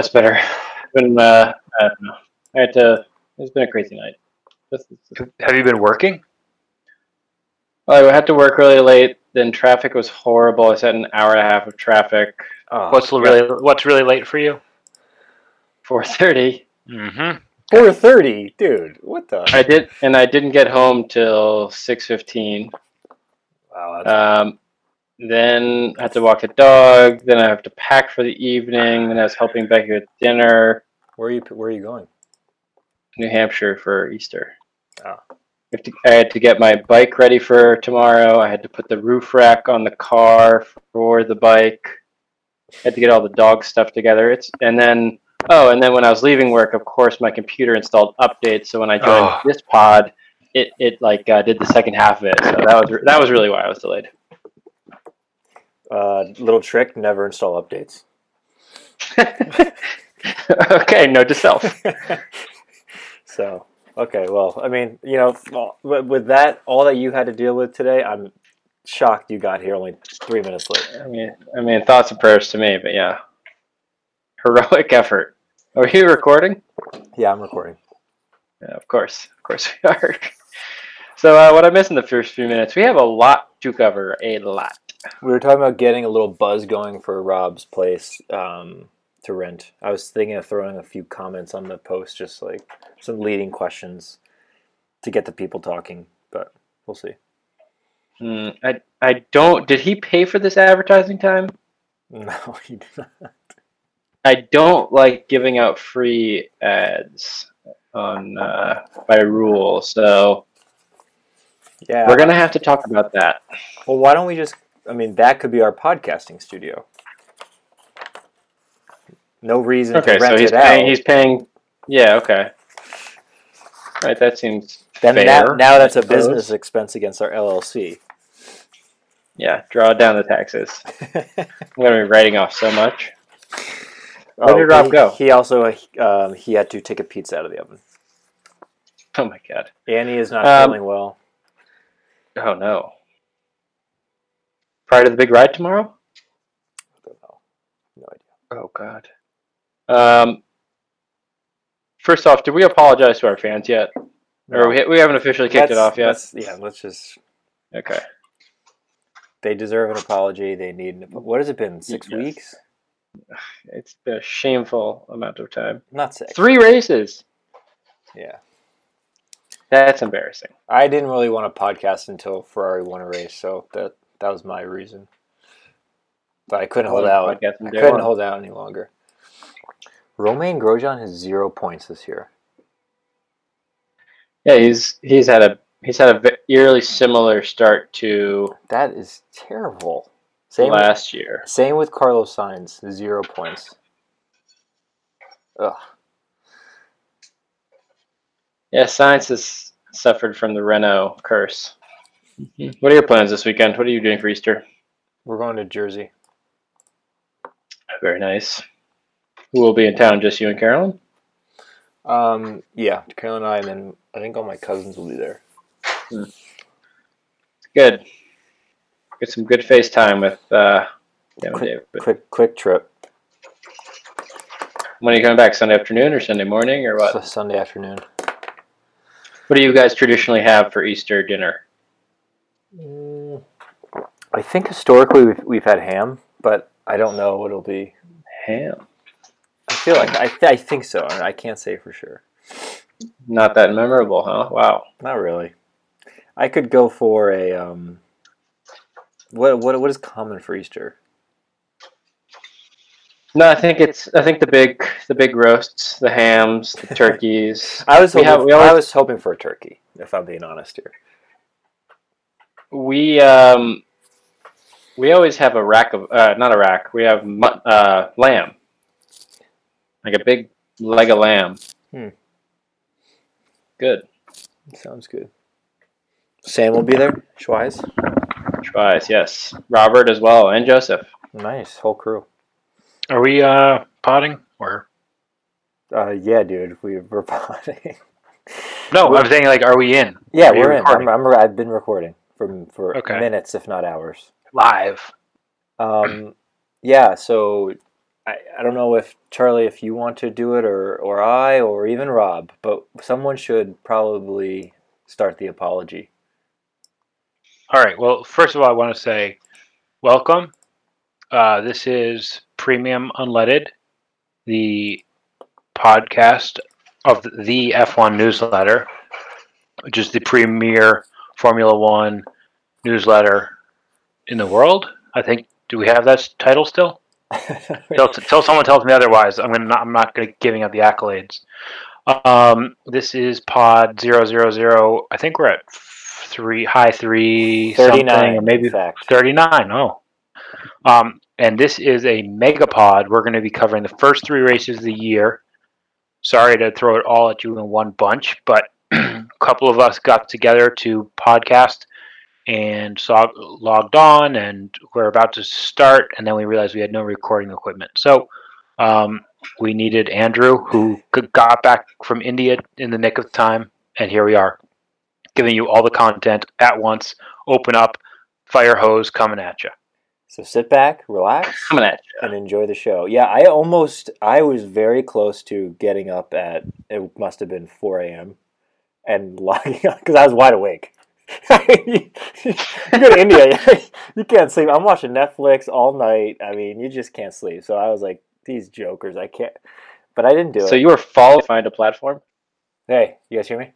That's better. Been uh, I don't know. I had to. It's been a crazy night. This is- Have you been working? Well, I had to work really late. Then traffic was horrible. I sat an hour and a half of traffic. Oh, What's really what's really late for you? Four thirty. Mm-hmm. four thirty, dude. What the? I did, and I didn't get home till six fifteen. Wow, that's, Um, then I had to walk the dog. Then I have to pack for the evening. Then I was helping Becky with dinner. where are you? Where are you going? New Hampshire for Easter. Oh. I to- I had to get my bike ready for tomorrow. I had to put the roof rack on the car for the bike. I had to get all the dog stuff together. It's and then oh, and then when I was leaving work, of course, my computer installed updates. So when I joined Oh. this pod, it it like uh, did the second half of it. So that was re- that was really why I was delayed. Uh, little trick: never install updates. okay, note to self. so okay, well, I mean, you know, with that, all that you had to deal with today, I'm shocked you got here only three minutes late. I mean, I mean, thoughts and prayers to me, but yeah, heroic effort. Are you recording? Yeah, I'm recording. Yeah, of course, of course we are. So, uh, what I missed in the first few minutes, we have a lot to cover. A lot. We were talking about getting a little buzz going for Rob's place um, to rent. I was thinking of throwing a few comments on the post, just like some leading questions to get the people talking, but we'll see. Hmm, I I don't. Did he pay for this advertising time? No, he did not. I don't like giving out free ads on uh, by rule, so Yeah, we're gonna have to talk about that. Well, why don't we just? I mean, that could be our podcasting studio. No reason Okay, to rent so he's it out. paying. He's paying. Yeah. Okay. Right. That seems then fair. now, now that's a business expense against our LLC. Yeah. Draw down the taxes. I'm gonna be writing off so much. Where did Rob he, go? He also um, he had to take a pizza out of the oven. Oh my god. Annie is not Um, feeling well. Oh no. Prior to the big ride tomorrow? I don't know. No idea. Oh god. Um. First off, did we apologize to our fans yet, or we, we haven't officially kicked it Let's- off yet? let's- yeah, let's just. Okay. They deserve an apology. They need. An, what has it been? Six Yes. weeks? It's been a shameful amount of time. Not six. Three races. Yeah. That's embarrassing. I didn't really want to podcast until Ferrari won a race, so that that was my reason. But I couldn't hold out. I couldn't one. hold out any longer. Romain Grosjean has zero points this year. Yeah, he's he's had a he's had a eerily similar start to That is terrible. Same last year. same with Carlos Sainz, zero points. Ugh. Yeah, Sainz has suffered from the Renault curse. What are your plans this weekend? What are you doing for Easter? We're going to Jersey. Very nice. Who will be in town? Just you and Carolyn? Um, yeah, Carolyn and I, and then I think all my cousins will be there. Good. Get some good FaceTime with uh, yeah, Quick, David. quick, quick trip. When are you coming back? Sunday afternoon or Sunday morning or what? Sunday afternoon. What do you guys traditionally have for Easter dinner? Mm, I think historically we've, we've had ham, but I don't know what it'll be. Ham. I feel like I, th- I think so. I can't say for sure. Not that memorable, huh? Wow. Not really. I could go for a um. What what what is common for Easter? No, I think it's I think the big the big roasts, the hams, the turkeys. I was hoping, have- we I was hoping for a turkey. If I'm being honest here. We um we always have a rack of uh, not a rack. We have mu- uh, lamb, like a big leg of lamb. Hmm. Good. Sounds good. Sam will be there. Schweiz. Tries, yes. Robert as well, and Joseph. Nice whole crew. Are we uh potting or Uh, yeah, dude, we we're potting. no? We- I'm saying like, are we in yeah, Are we're in. I'm. I'm, I've been recording for for Okay. minutes, if not hours. live? Um, yeah, so I, I don't know if Charlie, if you want to do it, or or I, or even Rob, but someone should probably start the apology. All right. Well, first of all, I want to say welcome. Uh, this is Premium Unleaded, the podcast of the F1 newsletter, which is the premier Formula One newsletter in the world. I think. Do we have that title still? Until, someone tells me otherwise, I'm gonna not, I'm not gonna giving out the accolades. Um, this is Pod zero zero zero. I think we're at three high three Thirty something, or maybe fact. 39. Oh. Um, and this is a megapod. We're going to be covering the first three races of the year. Sorry to throw it all at you in one bunch, but a couple of us got together to podcast and saw, logged on, and we're about to start, and then we realized we had no recording equipment. So um, we needed Andrew, who g- got back from India in the nick of time, and here we are, giving you all the content at once. Open up, fire hose coming at you. So sit back, relax, Coming at you. and enjoy the show. Yeah, I almost, I was very close to getting up at it must have been four a.m. and logging on because I was wide awake. you go to India, you can't sleep. I'm watching Netflix all night. I mean, you just can't sleep. So I was like, these jokers, I can't. But I didn't do So it. So you were following find a platform? hey, you guys hear me?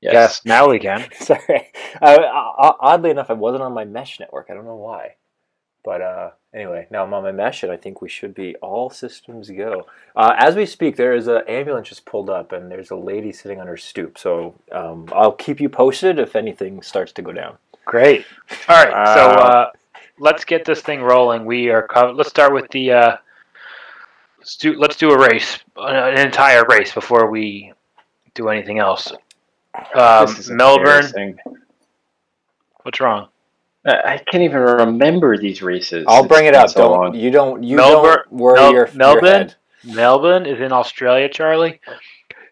Yes, now we can. Sorry. Uh, o- oddly enough, I wasn't on my mesh network. I don't know why. But uh, anyway, now I'm on my mesh, and I think we should be all systems go. Uh, as we speak, there is an ambulance just pulled up, and there's a lady sitting on her stoop. So um, I'll keep you posted if anything starts to go down. Great. All right, so uh, let's get this thing rolling. We are. Co- let's start with the. Uh, let's do. Let's do a race, an entire race before we do anything else. Um, This is Melbourne. embarrassing. What's wrong? I I can't even remember these races. I'll It's bring it up. so don't long. you don't you Melbourne- don't worry Mel- your, your head. Melbourne is in Australia, Charlie.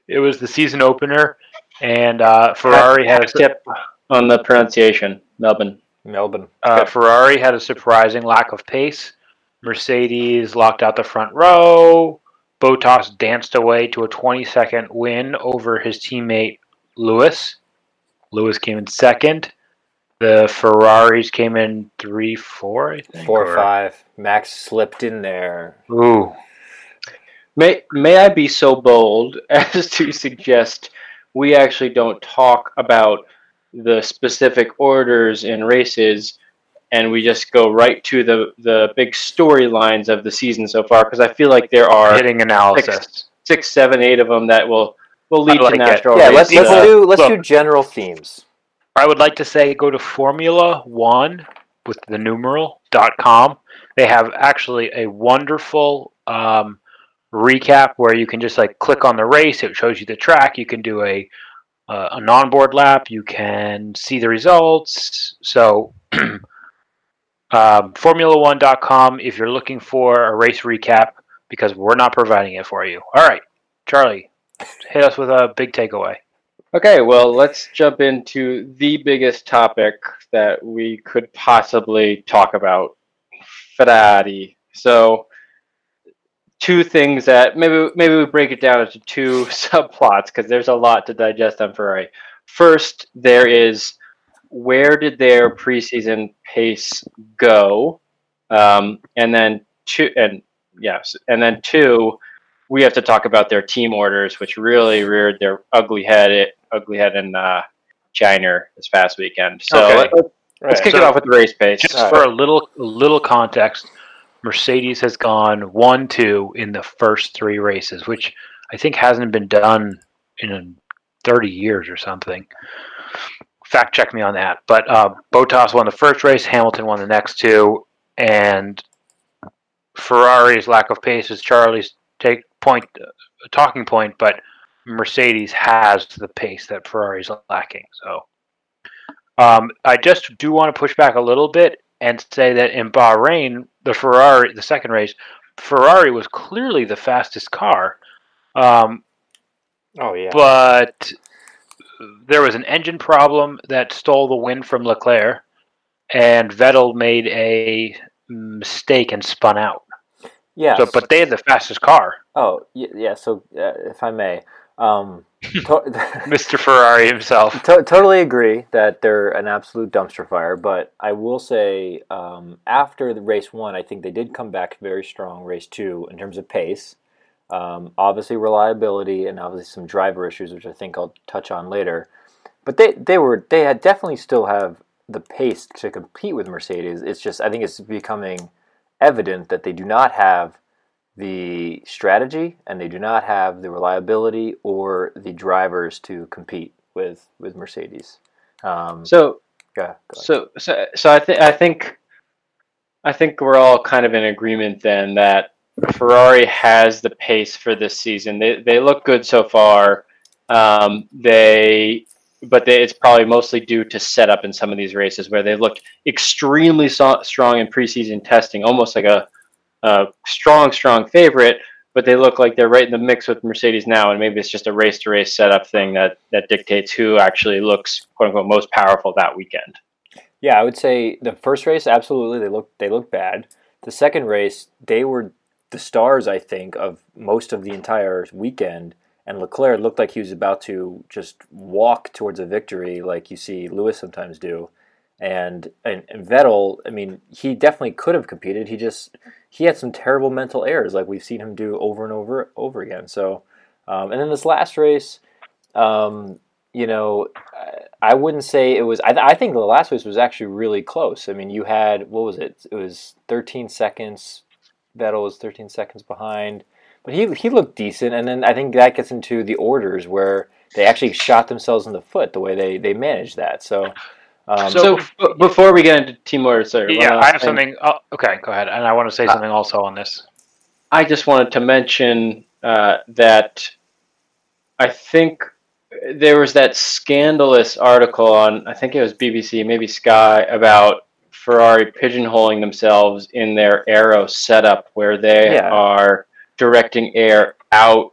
It was the season opener, and uh, Ferrari had a, tip on the pronunciation. Melbourne. Melbourne. uh, Ferrari had a surprising lack of pace. Mercedes locked out the front row. Bottas danced away to a 20 second win over his teammate Lewis. Lewis came in second. The Ferraris came in three, four, I think. Four or- or five. Max slipped in there. Ooh, May may I be so bold as to suggest we actually don't talk about the specific orders in races and we just go right to the the big storylines of the season so far because I feel like there are hitting analysis. six, seven, eight of them that will will lead like to it. natural yeah, let's let's Uh, do let's look. do general themes. I would like to say go to Formula One with the numeral dot com. They have actually a wonderful um, recap where you can just like click on the race. It shows you the track. You can do a uh, an onboard lap. You can see the results. So um, Formula1.com if you're looking for a race recap because we're not providing it for you. All right, Charlie, hit us with a big takeaway. Okay, well, let's jump into the biggest topic that we could possibly talk about Ferrari. So, two things that maybe maybe we break it down into two subplots because there's a lot to digest on Ferrari. First, there is where did their preseason pace go, um, and then two, and yes, and then two, we have to talk about their team orders, which really reared their ugly head, ugly head in uh, China this past weekend. So Okay. let, us Right. kick it off with the race pace. Just All for a little little context, Mercedes has gone one two in the first three races, which I think hasn't been done in thirty years or something. Fact check me on that. But uh, Bottas won the first race, Hamilton won the next two, and Ferrari's lack of pace is Charlie's take point, uh, talking point. But Mercedes has the pace that Ferrari's lacking. So um, I just do want to push back a little bit and say that in Bahrain, the Ferrari, the second race, Ferrari was clearly the fastest car, um, Oh yeah. but there was an engine problem that stole the win from Leclerc, and Vettel made a mistake and spun out. Yeah. So, but they had the fastest car, oh, yeah. So, uh, if I may, um, to- Mr. Ferrari himself. To- totally agree that they're an absolute dumpster fire, but I will say um, after the race one, I think they did come back very strong. Race two, in terms of pace, um, obviously reliability, and obviously some driver issues, which I think I'll touch on later. But they they were they had definitely still have the pace to compete with Mercedes. It's just I think it's becoming evident that they do not have the strategy and they do not have the reliability or the drivers to compete with with Mercedes. Um, So yeah. So, so, so I think I think I think we're all kind of in agreement then that Ferrari has the pace for this season. They they look good so far. Um, they, but they, it's probably mostly due to setup in some of these races where they've looked extremely so, strong in preseason testing, almost like a, a strong, strong favorite. But they look like they're right in the mix with Mercedes now, and maybe it's just a race to race setup thing that that dictates who actually looks quote unquote most powerful that weekend. Yeah, I would say the first race absolutely they looked they looked bad. The second race they were the stars I think of most of the entire weekend and Leclerc looked like he was about to just walk towards a victory like you see Lewis sometimes do. And, and and Vettel, I mean, he definitely could have competed. He just he had some terrible mental errors like we've seen him do over and over over again. So um, and then this last race, um, you know, I- wouldn't say it was. I, I think the last race was actually really close. I mean, you had what was it? It was 13 seconds. Vettel was 13 seconds behind, but he he looked decent. And then I think that gets into the orders where they actually shot themselves in the foot the way they they managed that. So. Um, So, b- before we get into team orders, sorry, one Yeah, last I have thing. something. Oh, okay, go ahead. And I want to say something also on this. I just wanted to mention uh, that I think there was that scandalous article on, I think it was BBC, maybe Sky, about Ferrari pigeonholing themselves in their aero setup where they Yeah. are directing air out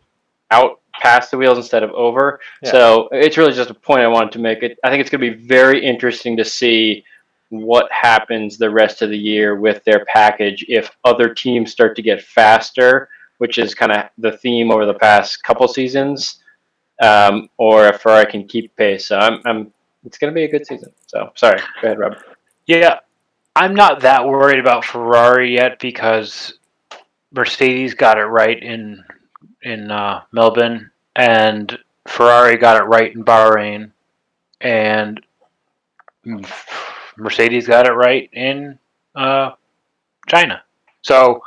out past the wheels instead of over. Yeah. So it's really just a point I wanted to make. It I think it's going to be very interesting to see what happens the rest of the year with their package if other teams start to get faster, which is kind of the theme over the past couple seasons, um, or if Ferrari can keep pace. So I'm, I'm it's going to be a good season. So sorry, go ahead, Rob. Yeah, I'm not that worried about Ferrari yet because Mercedes got it right in in uh, Melbourne, and Ferrari got it right in Bahrain, and Mercedes got it right in uh, China. So,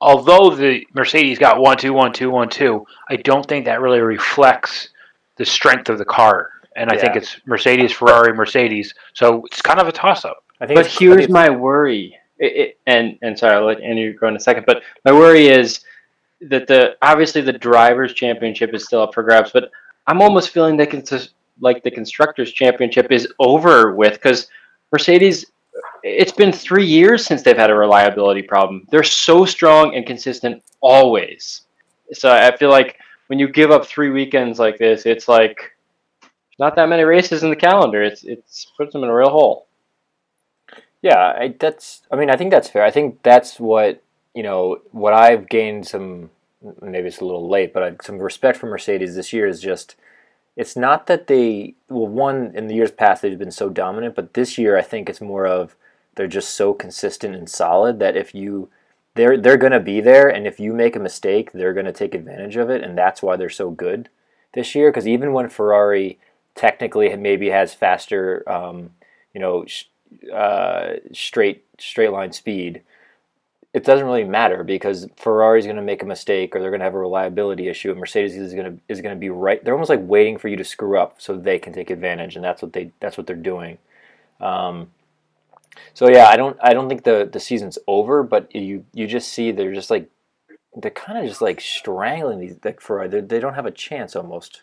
although the Mercedes got one two one two one two, I don't think that really reflects the strength of the car. And I think it's Mercedes, Ferrari, Mercedes. So it's kind of a toss up. I think But it's- I here's think my worry, it, and and sorry, I'll let Andrew go in a second. But my worry is that the obviously the drivers' championship is still up for grabs, but I'm almost feeling that it's like the constructors' championship is over with because Mercedes. It's been three years since they've had a reliability problem. They're so strong and consistent always. So I feel like when you give up three weekends like this, it's like not that many races in the calendar. It's it's puts them in a real hole. Yeah, I, that's. I mean, I think that's fair. I think that's what you know. What I've gained some. Maybe it's a little late, but I, some respect for Mercedes this year is just. It's not that they. Well, one in the years past they've been so dominant, but this year I think it's more of they're just so consistent and solid that if you. They're, they're going to be there, and if you make a mistake, they're going to take advantage of it, and that's why they're so good this year. Because even when Ferrari technically maybe has faster, um, you know, uh, straight straight line speed, it doesn't really matter because Ferrari's going to make a mistake or they're going to have a reliability issue, and Mercedes is going to is going to be right. They're almost like waiting for you to screw up so they can take advantage, and that's what they that's what they're doing. Um, so yeah, I don't I don't think the the season's over, but you you just see they're just like they're kind of just like strangling these like Ferrari. They they don't have a chance almost.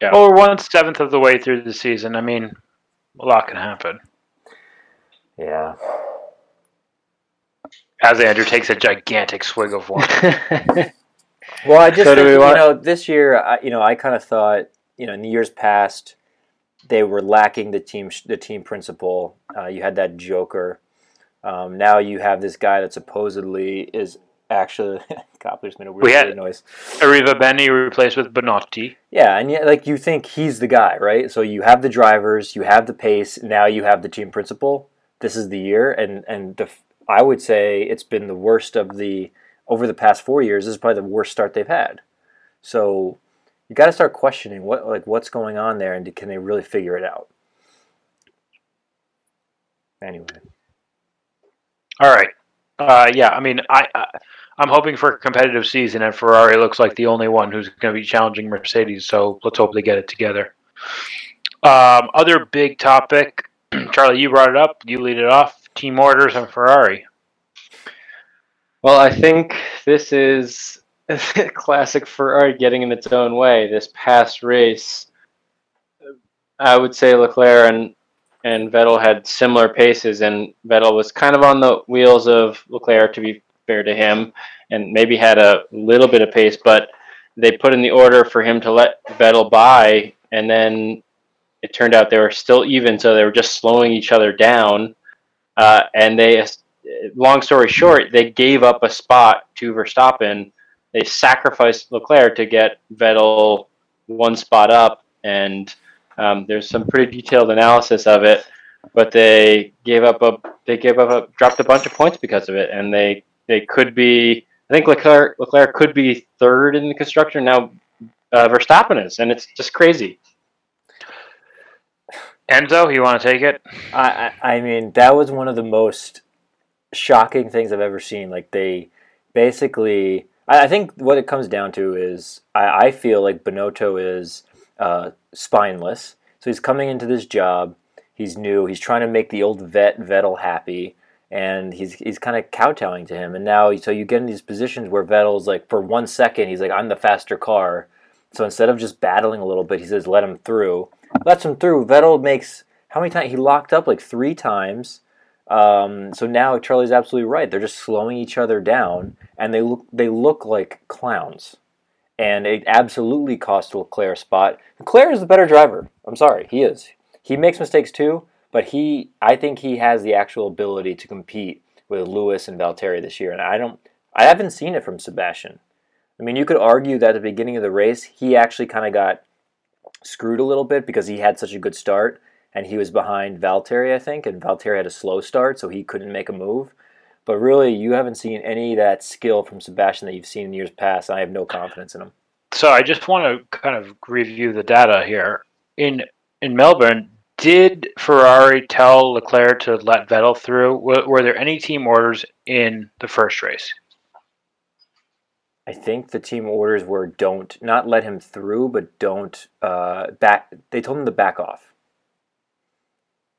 Yeah. Well, we're one seventh of the way through the season. I mean, a lot can happen. Yeah. As Andrew takes a gigantic swig of wine. Well, I just So think, we you know this year, I, you know, I kind of thought, you know, in the years past, they were lacking the team the team principal. Uh, you had that Joker, Um, now you have this guy that supposedly is actually Coppler's made a weird, We had- weird noise. Arrivabene replaced with Binotto. Yeah, and yet like you think he's the guy, right? So you have the drivers, you have the pace, now you have the team principal. This is the year, and and the I would say it's been the worst of the over the past four years. This is probably the worst start they've had. So you got to start questioning what like what's going on there, and can they really figure it out? Anyway, All right. Uh, yeah, I mean, I, I I'm hoping for a competitive season, and Ferrari looks like the only one who's going to be challenging Mercedes. So let's hope they get it together. Um, other big topic, Charlie, you brought it up. You lead it off. Team orders and Ferrari. Well, I think this is classic Ferrari getting in its own way. This past race, I would say Leclerc and and Vettel had similar paces, and Vettel was kind of on the wheels of Leclerc, to be fair to him, and maybe had a little bit of pace, but they put in the order for him to let Vettel by, and then it turned out they were still even, so they were just slowing each other down, uh, and they long story short, they gave up a spot to Verstappen. They sacrificed Leclerc to get Vettel one spot up, and um, there's some pretty detailed analysis of it. But they gave up a they gave up a dropped a bunch of points because of it, and they they could be. I think Leclerc Leclerc could be third in the construction now. Uh, Verstappen is, and it's just crazy. Enzo, you want to take it? I, I I mean that was one of the most shocking things I've ever seen. Like they basically, I, I think what it comes down to is I, I feel like Binotto is uh, spineless. So he's coming into this job. He's new. He's trying to make the old vet Vettel happy, and he's he's kind of kowtowing to him. And now, so you get in these positions where Vettel's like, for one second, he's like, "I'm the faster car." So instead of just battling a little bit, he says, "Let him through." Lets him through. Vettel makes how many times he locked up like three times. Um, so now Charlie's absolutely right. They're just slowing each other down, and they look they look like clowns. And it absolutely cost Leclerc a spot. Leclerc is the better driver. I'm sorry, he is. He makes mistakes too, but he I think he has the actual ability to compete with Lewis and Valtteri this year. And I don't I haven't seen it from Sebastian. I mean, you could argue that at the beginning of the race, he actually kind of got screwed a little bit because he had such a good start and he was behind Valtteri, I think, and Valtteri had a slow start, so he couldn't make a move. But really, you haven't seen any of that skill from Sebastian that you've seen in years past. And I have no confidence in him. So I just want to kind of review the data here. In in Melbourne, did Ferrari tell Leclerc to let Vettel through? Were, were there any team orders in the first race? I think the team orders were don't not let him through, but don't uh, back. They told him to back off,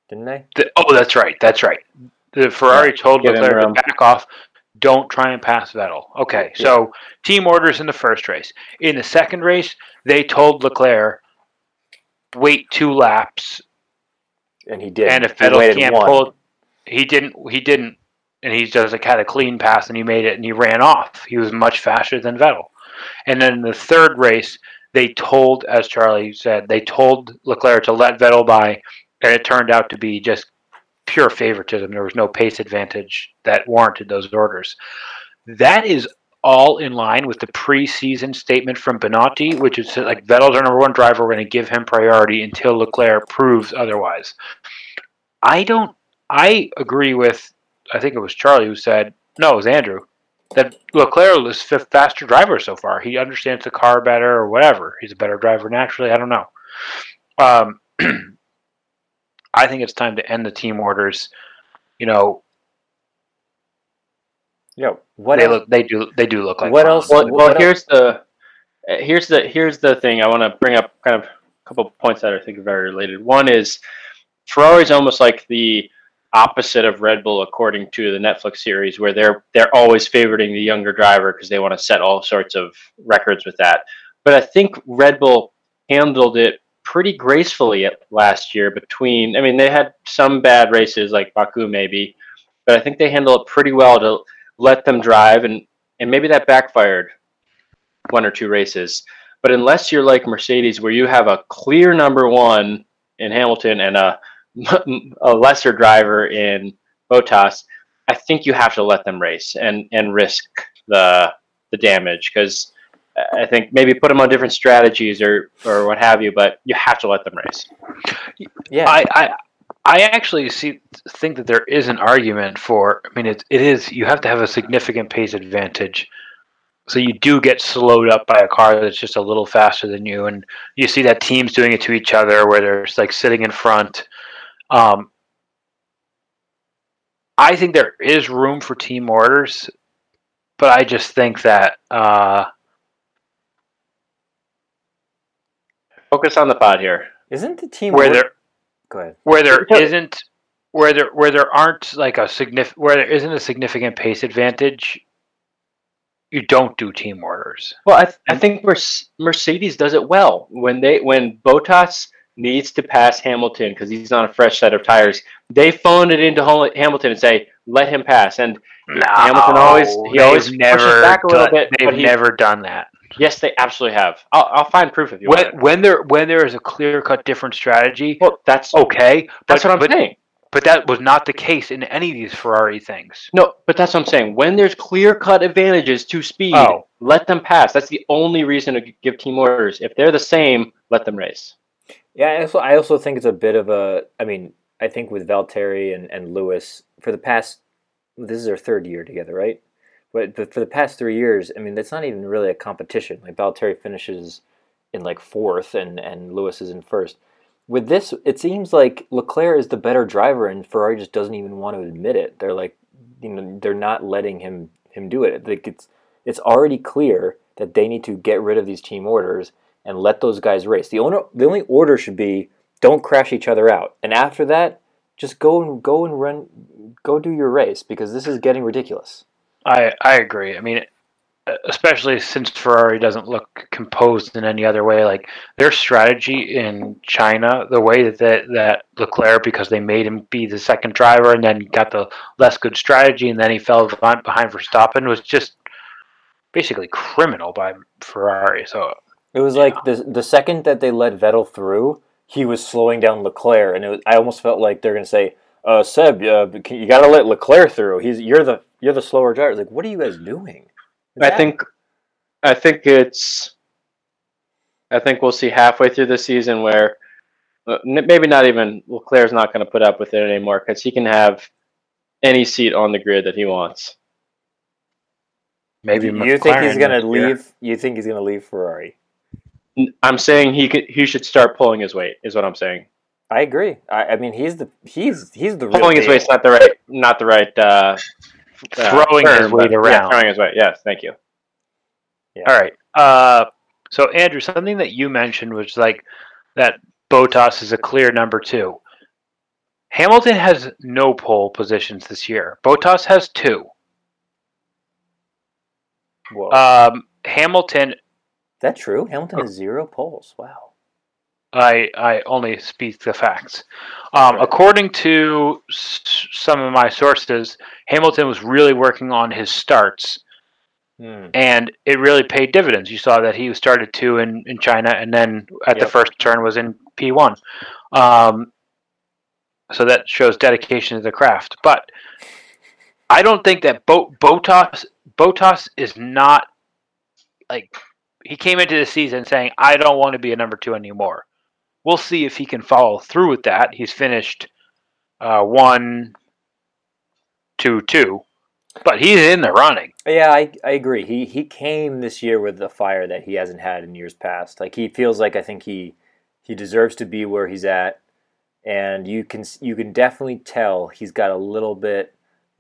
didn't they? The, oh, that's right. That's right. The Ferrari told give Leclerc to back off. Don't try and pass Vettel. Okay, so team orders in the first race. In the second race, they told Leclerc wait two laps, And he did. and if Vettel can't one. pull, he didn't. He didn't, and he just like had a clean pass, and he made it, and he ran off. He was much faster than Vettel. And then in the third race, they told, as Charlie said, they told Leclerc to let Vettel by, and it turned out to be just pure favoritism. There was no pace advantage that warranted those orders. That is all in line with the preseason statement from Binotto, which is like Vettel's our number one driver. We're going to give him priority until Leclerc proves otherwise. I don't. I agree with. I think it was Charlie who said no. It was Andrew that Leclerc is fifth faster driver so far. He understands the car better or whatever. He's a better driver naturally. I don't know. Um, I think it's time to end the team orders. You know, Yeah. What they else? look. They do. They do look like. What clowns. else- Well, What well, else- here's the here's the here's the thing. I want to bring up kind of a couple of points that I think are very related. One is Ferrari's almost like the opposite of Red Bull, according to the Netflix series, where they're they're always favoriting the younger driver because they want to set all sorts of records with that. But I think Red Bull handled it pretty gracefully last year. Between, I mean, they had some bad races like Baku maybe, but I think they handled it pretty well to let them drive and and maybe that backfired one or two races. But unless you're like Mercedes, where you have a clear number one in Hamilton and a a lesser driver in Bottas, I think you have to let them race and and risk the the damage because I think maybe put them on different strategies or or what have you, but you have to let them race. Yeah, I, I I actually see think that there is an argument for. I mean, it, it is you have to have a significant pace advantage, so you do get slowed up by a car that's just a little faster than you, and you see that teams doing it to each other where they're like sitting in front. Um, I think there is room for team orders, but I just think that uh, Focus on the pod here. isn't the team where work- there Go ahead. where there So- isn't where there where there aren't like a significant where there isn't a significant pace advantage you don't do team orders Well, I, th- I think Merce- Mercedes does it well when they when Bottas needs to pass Hamilton because he's on a fresh set of tires. They phone it into Hol- Hamilton and say, "Let him pass." And Hamilton always- he they've always pushes back a little done, bit, they've but he- never done that yes, they absolutely have. I'll, I'll find proof if you want. when, it. when there when there is a clear cut different strategy Well, that's okay that's but, what I'm but, saying. but that was not the case in any of these ferrari things No, but that's what I'm saying. When there's clear cut advantages to speed, Oh. let them pass. That's the only reason to give team orders. If they're the same, let them race. Yeah, I also I also think it's a bit of a. I mean, I think with Valtteri and and Lewis for the past, this is their third year together, right? But for the past three years, I mean, that's not even really a competition. Like Valtteri finishes in like fourth, and and Lewis is in first. With this, it seems like Leclerc is the better driver, and Ferrari just doesn't even want to admit it. They're like, you know, they're not letting him him do it. Like it's it's already clear that they need to get rid of these team orders and let those guys race. The only the only order should be don't crash each other out, and after that, just go and go and run, go do your race because this is getting ridiculous. I I agree. I mean, especially since Ferrari doesn't look composed in any other way. Like their strategy in China, the way that that, that Leclerc, because they made him be the second driver and then got the less good strategy, and then he fell behind, behind Verstappen, was just basically criminal by Ferrari. So It was like the the second that they let Vettel through, he was slowing down Leclerc, and it was, I almost felt like they're going to say, uh, "Seb, uh, you got to let Leclerc through. He's you're the you're the slower driver." Like, what are you guys doing? I think, I think it's, I think we'll see halfway through the season where, uh, maybe not even Leclerc's not going to put up with it anymore because he can have any seat on the grid that he wants. maybe you, you think he's going to leave? You think he's going to leave Ferrari? I'm saying he could, he should start pulling his weight. Is what I'm saying. I agree. I, I mean, he's the he's he's the real Pulling his weight. weight's not the right, not the right. Uh, uh, Throwing his term, weight but yeah, around. throwing his weight. Yes, thank you. All right. Uh, so Andrew, something that you mentioned was like that Bottas is a clear number two. Hamilton has no pole positions this year. Bottas has two. Whoa. Um, Hamilton, that true? Hamilton has zero poles. Wow. I I only speak the facts. Um, according to s- some of my sources, Hamilton was really working on his starts, Hmm. and it really paid dividends. You saw that he started two in, in China, and then at the first turn was in P one. Um, so that shows dedication to the craft. But I don't think that Bo- Bottas Bottas is not like he came into the season saying I don't want to be a number two anymore. We'll see if he can follow through with that. He's finished uh, one, two, two, but he's in the running. Yeah, I, I agree. He he came this year with a fire that he hasn't had in years past. Like he feels like I think he he deserves to be where he's at, and you can you can definitely tell he's got a little bit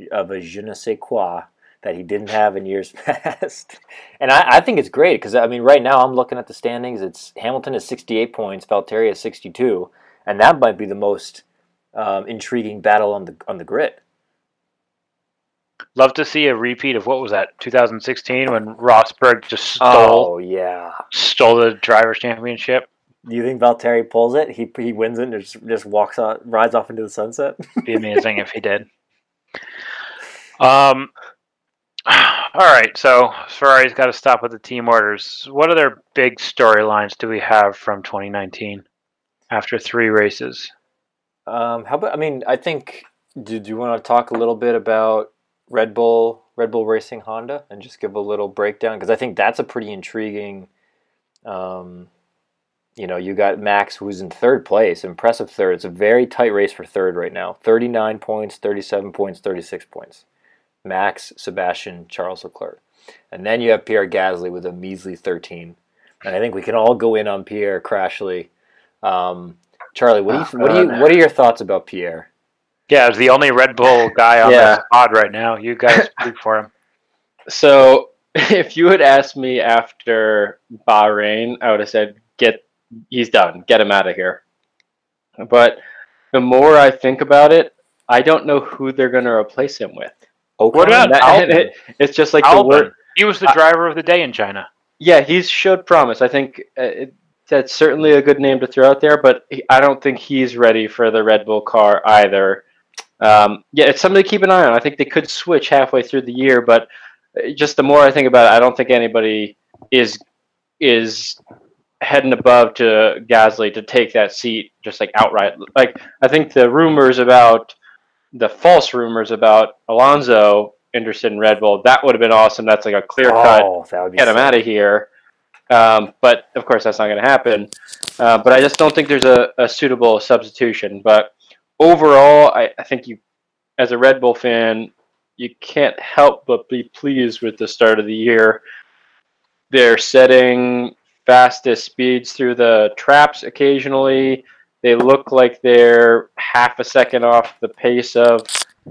of a je ne sais quoi that he didn't have in years past. And I, I think it's great because I mean right now I'm looking at the standings. It's Hamilton is 68 points, Valtteri is 62, and that might be the most um, intriguing battle on the on the grid. Love to see a repeat of what was that 2016 when Rosberg just stole Oh yeah. stole the drivers' championship. Do you think Valtteri pulls it? He he wins it and just just walks out, rides off into the sunset. Be amazing if he did. Um. All right, so Ferrari's got to stop with the team orders. What other big storylines do we have from 2019 after three races? um, how about? I mean, I think. Do you want to talk a little bit about Red Bull Red Bull Racing Honda and just give a little breakdown because I think that's a pretty intriguing. Um, you know, you got Max who's in third place, impressive third. It's a very tight race for third right now. Thirty nine points, thirty seven points, thirty six points. Max, Sebastian, Charles Leclerc, and then you have Pierre Gasly with a measly thirteen. And I think we can all go in on Pierre Crashly. Um, Charlie, what do you what do you what are your thoughts about Pierre? Yeah, he's the only Red Bull guy on Yeah. this pod right now. You guys speak for him. So if you had asked me after Bahrain, I would have said, "Get, he's done. Get him out of here." But the more I think about it, I don't know who they're going to replace him with. Ocon? What about That- Albon? it's just like the word. He was the I- driver of the day in China. Yeah, he's showed promise. I think uh, it, that's certainly a good name to throw out there, but he, I don't think he's ready for the Red Bull car either. Um, yeah, it's something to keep an eye on. I think they could switch halfway through the year, but uh, just the more I think about it, I don't think anybody is is heading above to Gasly to take that seat just like outright. Like I think the rumors about the false rumors about Alonso interested in Red Bull that would have been awesome. That's like a clear cut Oh, that would be get him out of here. Um, but of course, that's not going to happen. Uh, but I just don't think there's a, a suitable substitution. But overall, I, I think you, as a Red Bull fan, you can't help but be pleased with the start of the year. They're setting fastest speeds through the traps occasionally. They look like they're half a second off the pace of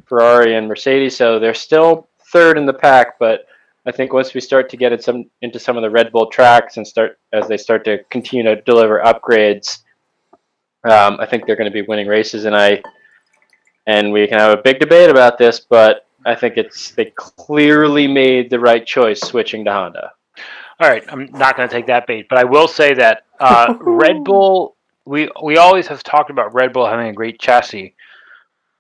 Ferrari and Mercedes, so they're still third in the pack, but I think once we start to get in some into some of the Red Bull tracks and start as they start to continue to deliver upgrades, um, I think they're going to be winning races. And I and we can have a big debate about this, but I think it's they clearly made the right choice switching to Honda. All right, I'm not going to take that bait, but I will say that uh, Red Bull. We we always have talked about Red Bull having a great chassis,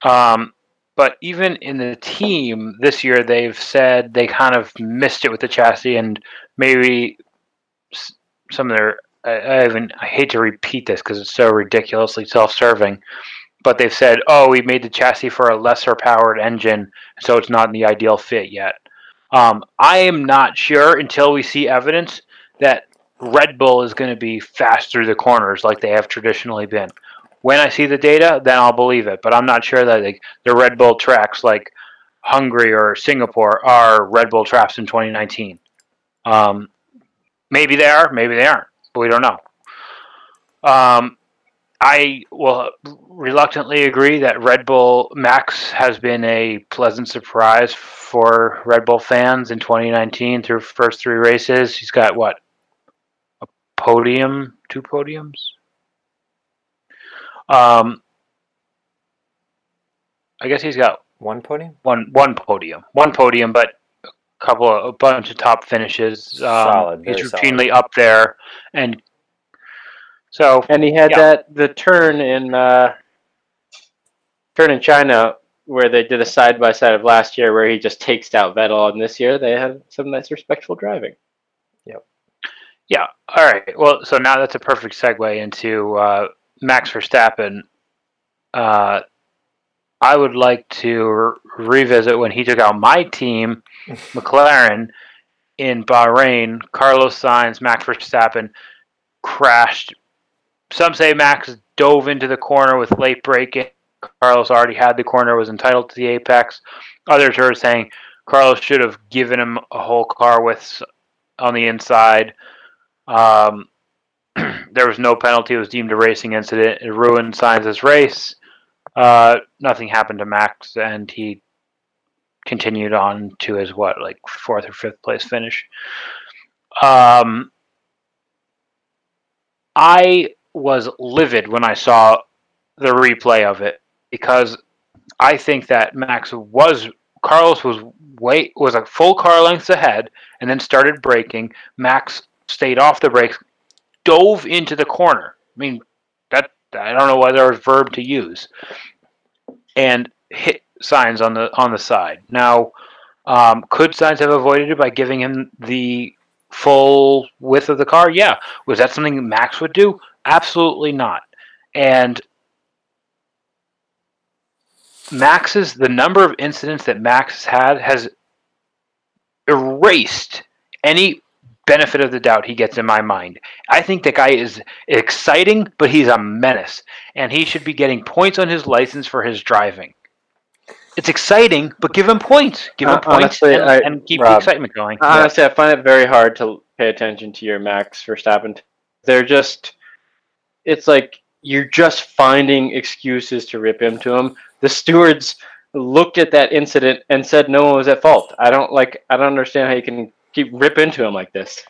um, but even in the team this year, they've said they kind of missed it with the chassis, and maybe some of their. I, I even I hate to repeat this because it's so ridiculously self-serving, but they've said, "Oh, we made the chassis for a lesser powered engine, so it's not in the ideal fit yet." Um, I am not sure until we see evidence that Red Bull is going to be fast through the corners like they have traditionally been. When I see the data, then I'll believe it. But I'm not sure that like, the Red Bull tracks like Hungary or Singapore are Red Bull traps in 2019. Um, maybe they are, maybe they aren't, but we don't know. Um, I will reluctantly agree that Red Bull Max has been a pleasant surprise for Red Bull fans in 2019 through first three races. He's got what podium, two podiums. Um, I guess he's got One podium? one one podium, one podium, but a couple of a bunch of top finishes. Um, Solid, he's solid. routinely up there, and so And he had Yeah. that the turn in uh, turn in China where they did a side by side of last year where he just takes out Vettel, and this year they had some nice respectful driving. Yeah. All right. Well, so now that's a perfect segue into uh, Max Verstappen. Uh, I would like to re- revisit when he took out my team, McLaren, in Bahrain. Carlos Sainz, Max Verstappen crashed. Some say Max dove into the corner with late braking. Carlos already had the corner, was entitled to the apex. Others are saying Carlos should have given him a whole car with on the inside. Um, there was no penalty. It was deemed a racing incident. It ruined Sainz's race. Uh, nothing happened to Max, and he continued on to his what, like fourth or fifth place finish. Um, I was livid when I saw the replay of it because I think that Max was Carlos was way was a full car lengths ahead and then started braking. Max stayed off the brakes, dove into the corner. I mean, that I don't know whether it's verb to use, and hit Sainz on the on the side. Now, um, could Sainz have avoided it by giving him the full width of the car? Yeah. Was that something Max would do? Absolutely not. And Max's the number of incidents that Max has had has erased any benefit of the doubt he gets in my mind. I think the guy is exciting, but he's a menace, and he should be getting points on his license for his driving. It's exciting, but give him points. Give him Uh, points honestly, and, I- and keep the excitement going. Honestly, I find it very hard to pay attention to your Max Verstappen. They're just, it's like you're just finding excuses to rip into him. The stewards looked at that incident and said no one was at fault. I don't like. I don't understand how you can keep rip into him like this.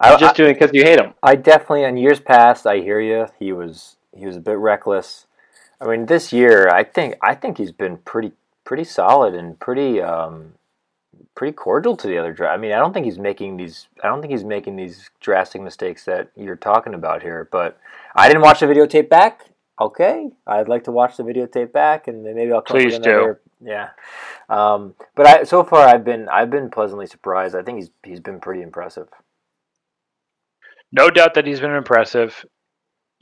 I, You're just doing it because you hate him. I definitely in years past I hear you. He was he was a bit reckless. I mean, this year I think I think he's been pretty pretty solid and pretty um, pretty cordial to the other driver. I mean, I don't think he's making these I don't think he's making these drastic mistakes that you're talking about here. But I didn't watch the videotape back. Okay, I'd like to watch the videotape back, and then maybe I'll come Please with do. Yeah, um, but I so far I've been I've been pleasantly surprised. I think he's he's been pretty impressive. No doubt that he's been impressive.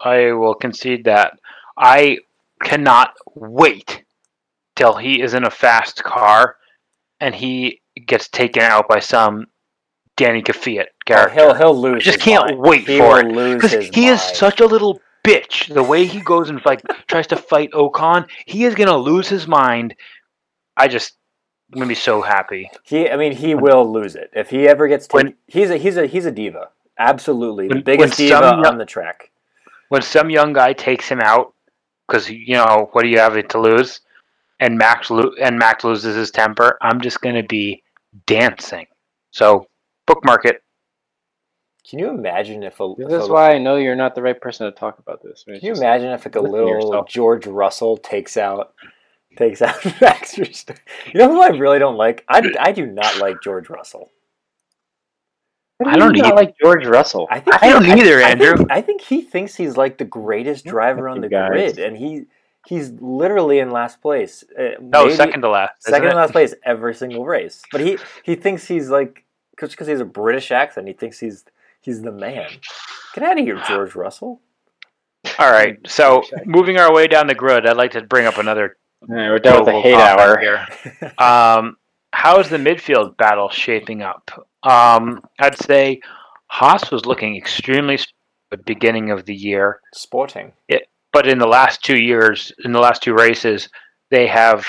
I will concede that. I cannot wait till he is in a fast car and he gets taken out by some Danny Oh, character. he'll he'll lose. just his can't mind. wait he for it. Lose Because he is such a little bitch. The way he goes and like tries to fight Ocon, he is gonna lose his mind. I just I'm gonna be so happy. He, I mean, he will lose it if he ever gets taken. When- he's a he's a he's a diva. Absolutely, the biggest diva some- on the track. when some young guy takes him out because you know what do you have to lose, and Max lo- and Max loses his temper, I'm just gonna be dancing. So bookmark it. Can you imagine if a, This if is a- why I know you're not the right person to talk about this. I mean, Can you imagine if like a little yourself. George Russell takes out takes out Max Verstappen? You know who I really don't like? I, I do not like George Russell. How I do you don't not either. like George Russell. I think I he- don't either, I Andrew. think, I think he thinks he's like the greatest driver on the guys. grid, and he he's literally in last place. Uh, No, maybe- second to last. second it? in last place every single race. But he he thinks he's like just because he has a British accent, he thinks he's he's the man. Get out of here, George Russell. All right. So moving our way down the grid, I'd like to bring up another All right, we're done with the hate hour. here. Um, how's the midfield battle shaping up? Um, I'd say Haas was looking extremely s- at the beginning of the year. Sporting. but in the last two years, in the last two races, they have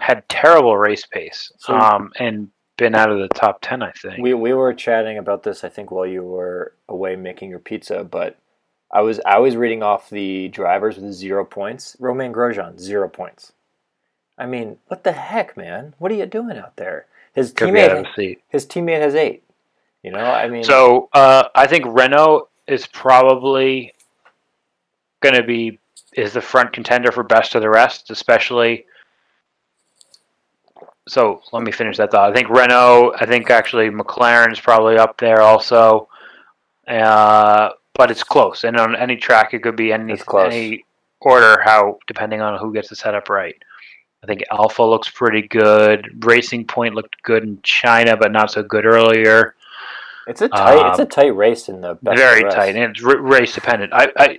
had terrible race pace So- um, and been out of the top ten. I think. We we were chatting about this, I think, while you were away making your pizza. But I was I was reading off the drivers with zero points. Romain Grosjean zero points. I mean, what the heck, man? What are you doing out there? His Could be out of teammate his teammate has eight. You know, I mean, So uh, I think Renault is probably going to be is the front contender for best of the rest, especially. So let me finish that thought. I think Renault. I think actually McLaren's probably up there also, uh, but it's close. And on any track, it could be any any order. How depending on who gets the setup right. I think Alfa looks pretty good. Racing Point looked good in China, but not so good earlier it's a tight it's a um, tight race in the best very tight, and it's r- race dependent. I, I,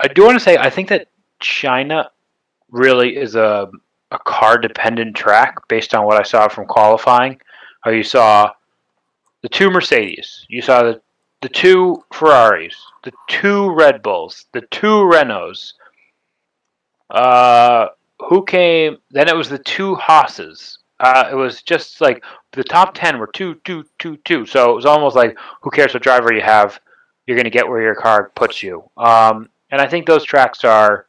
I do want to say I think that China really is a a car dependent track based on what I saw from qualifying. How you saw the two Mercedes, you saw the the two Ferraris, the two Red Bulls, the two Renaults. Uh, who came? Then it was the two Haas's. Uh, it was just like the top ten were two, two, two, two. So it was almost like who cares what driver you have, you're going to get where your car puts you. Um, and I think those tracks are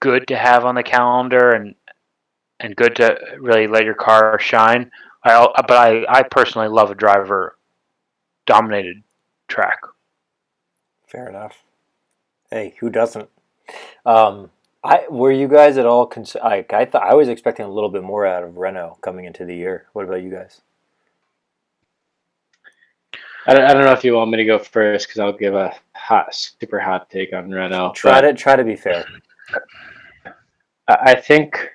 good to have on the calendar and and good to really let your car shine. I but I I personally love a driver dominated track. Fair enough. Hey, who doesn't? Um, I were you guys at all? Cons- I I thought I was expecting a little bit more out of Renault coming into the year. What about you guys? I don't, I don't know if you want me to go first because I'll give a hot, super hot take on Renault. Try to try to be fair. I I think.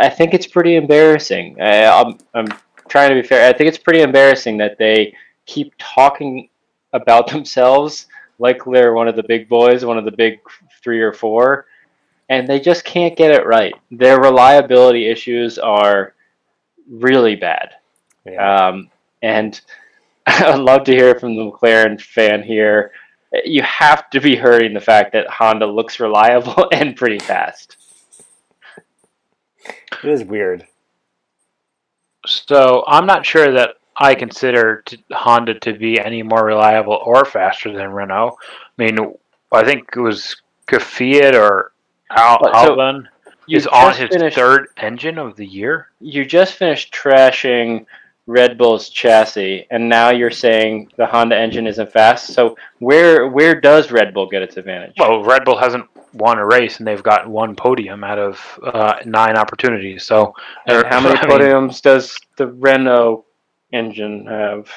I think it's pretty embarrassing. I, I'm, I'm trying to be fair. I think it's pretty embarrassing that they keep talking about themselves like they're one of the big boys, one of the big three or four, and they just can't get it right. Their reliability issues are really bad. Yeah. Um, and I'd love to hear from the McLaren fan here. You have to be hurting the fact that Honda looks reliable and pretty fast. It is weird. So I'm not sure that I consider t- Honda to be any more reliable or faster than Renault. I mean, I think it was Fiat or Al- so Albon is on his finished- third engine of the year. You just finished trashing Red Bull's chassis, and now you're saying the Honda engine isn't fast. So where where does Red Bull get its advantage? Well, Red Bull hasn't won a race, and they've got one podium out of uh, nine opportunities. So, and how many I mean, podiums does the Renault engine have?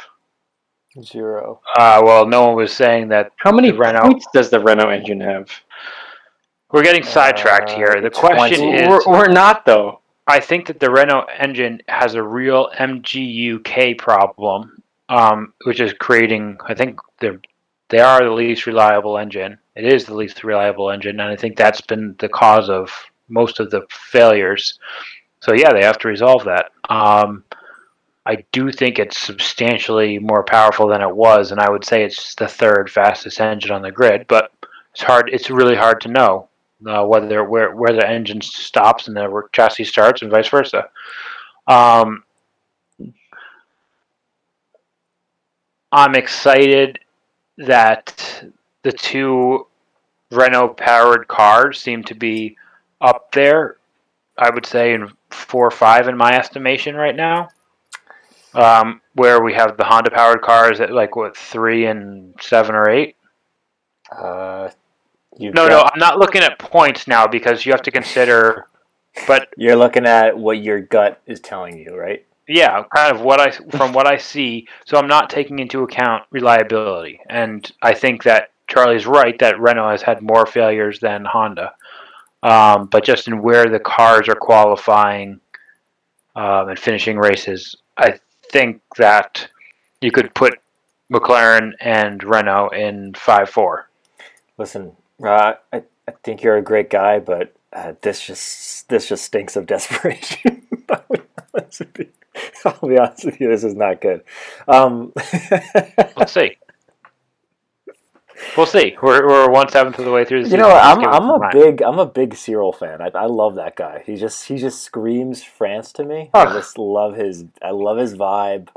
Zero. Uh, well, no one was saying that How many The Renault- points does the Renault engine have? we're getting sidetracked Uh, here. The 20. question is, We're, we're not though. I think that the Renault engine has a real MGUK problem, um, which is creating. I think they're they are the least reliable engine. It is the least reliable engine, and I think that's been the cause of most of the failures. So yeah, they have to resolve that. Um, I do think it's substantially more powerful than it was, and I would say it's the third fastest engine on the grid. But it's hard. It's really hard to know uh, whether where where the engine stops and the chassis starts, and vice versa. Um, I'm excited that the two Renault powered cars seem to be up there. I would say in four or five in my estimation right now. Um, where we have the Honda powered cars at like what three and seven or eight. Uh, No, no, I'm not looking at points now because you have to consider. But You're looking at what your gut is telling you, right? yeah, kind of what I from what I see. So I'm not taking into account reliability, and I think that Charlie's right that Renault has had more failures than Honda. Um, but just in where the cars are qualifying um, and finishing races, I think that you could put McLaren and Renault in five four. Listen, uh, I, I think you're a great guy, but uh, this just this just stinks of desperation. I'll be honest with you. I'll be honest with you, this is not good. Um, Let's see. We'll see. We're, we're one seventh of the way through the you know, what, I'm I'm a time. big I'm a big Cyril fan. I, I love that guy. He just he just screams France to me. I just love his I love his vibe.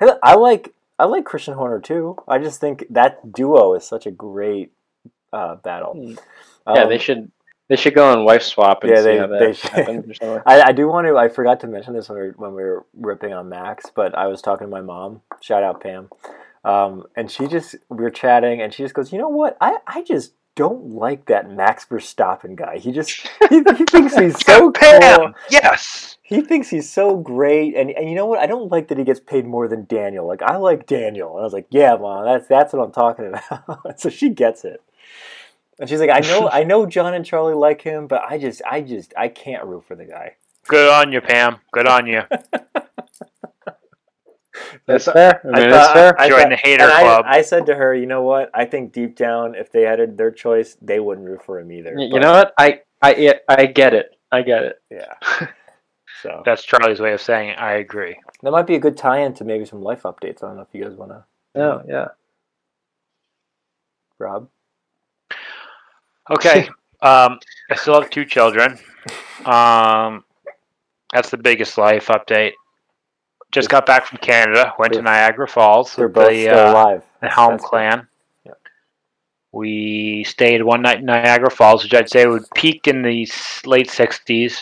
I I like I like Christian Horner too. I just think that duo is such a great uh, battle. Yeah, Um, they should they should go on wife swap and Yeah, see they- how that they should. happens. I, I do want to. I forgot to mention this when we were, when we were ripping on Max, but I was talking to my mom. Shout out Pam, um, and she just we were chatting, and she just goes, "You know what? I I just don't like that Max Verstappen guy. He just he, he thinks he's so cool. Yes. He thinks he's so great, and and you know what? I don't like that he gets paid more than Daniel. Like I like Daniel, and I was like, yeah, mom, that's that's what I'm talking about. so she gets it. And she's like, I know, I know, John and Charlie like him, but I just, I just, I can't root for the guy. Good on you, Pam. Good on you. That's fair. I I thought- it's fair. I Join thought- the hater and I- club. I, said to her, you know what? I think deep down, if they had their choice, they wouldn't root for him either. You But, know what? I I I get it. I get it. Yeah. So That's Charlie's way of saying it. I agree. that might be a good tie-in to maybe some life updates. I don't know if you guys want to, Oh yeah. Rob. Okay. um, I still have two children. Um, that's the biggest life update. Just got back from Canada. Went to Niagara Falls They're with both the, still uh, alive. the Helm That's clan. Yeah. We stayed one night in Niagara Falls, which I'd say would peak in the late '60s.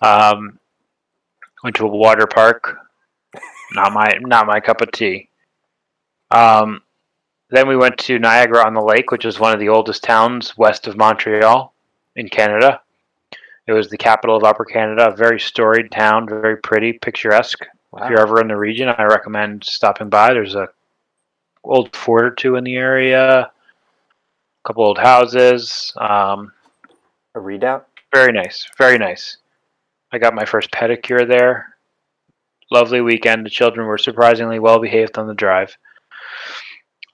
Um, went to a water park. Not my not my cup of tea. Um, then we went to Niagara on the Lake, which is one of the oldest towns west of Montreal in Canada. It was the capital of Upper Canada, a very storied town, very pretty, picturesque. Wow. If you're ever in the region, I recommend stopping by. There's a old fort or two in the area, a couple old houses. Um, A readout. very nice, very nice. I got my first pedicure there. Lovely weekend. The children were surprisingly well behaved on the drive.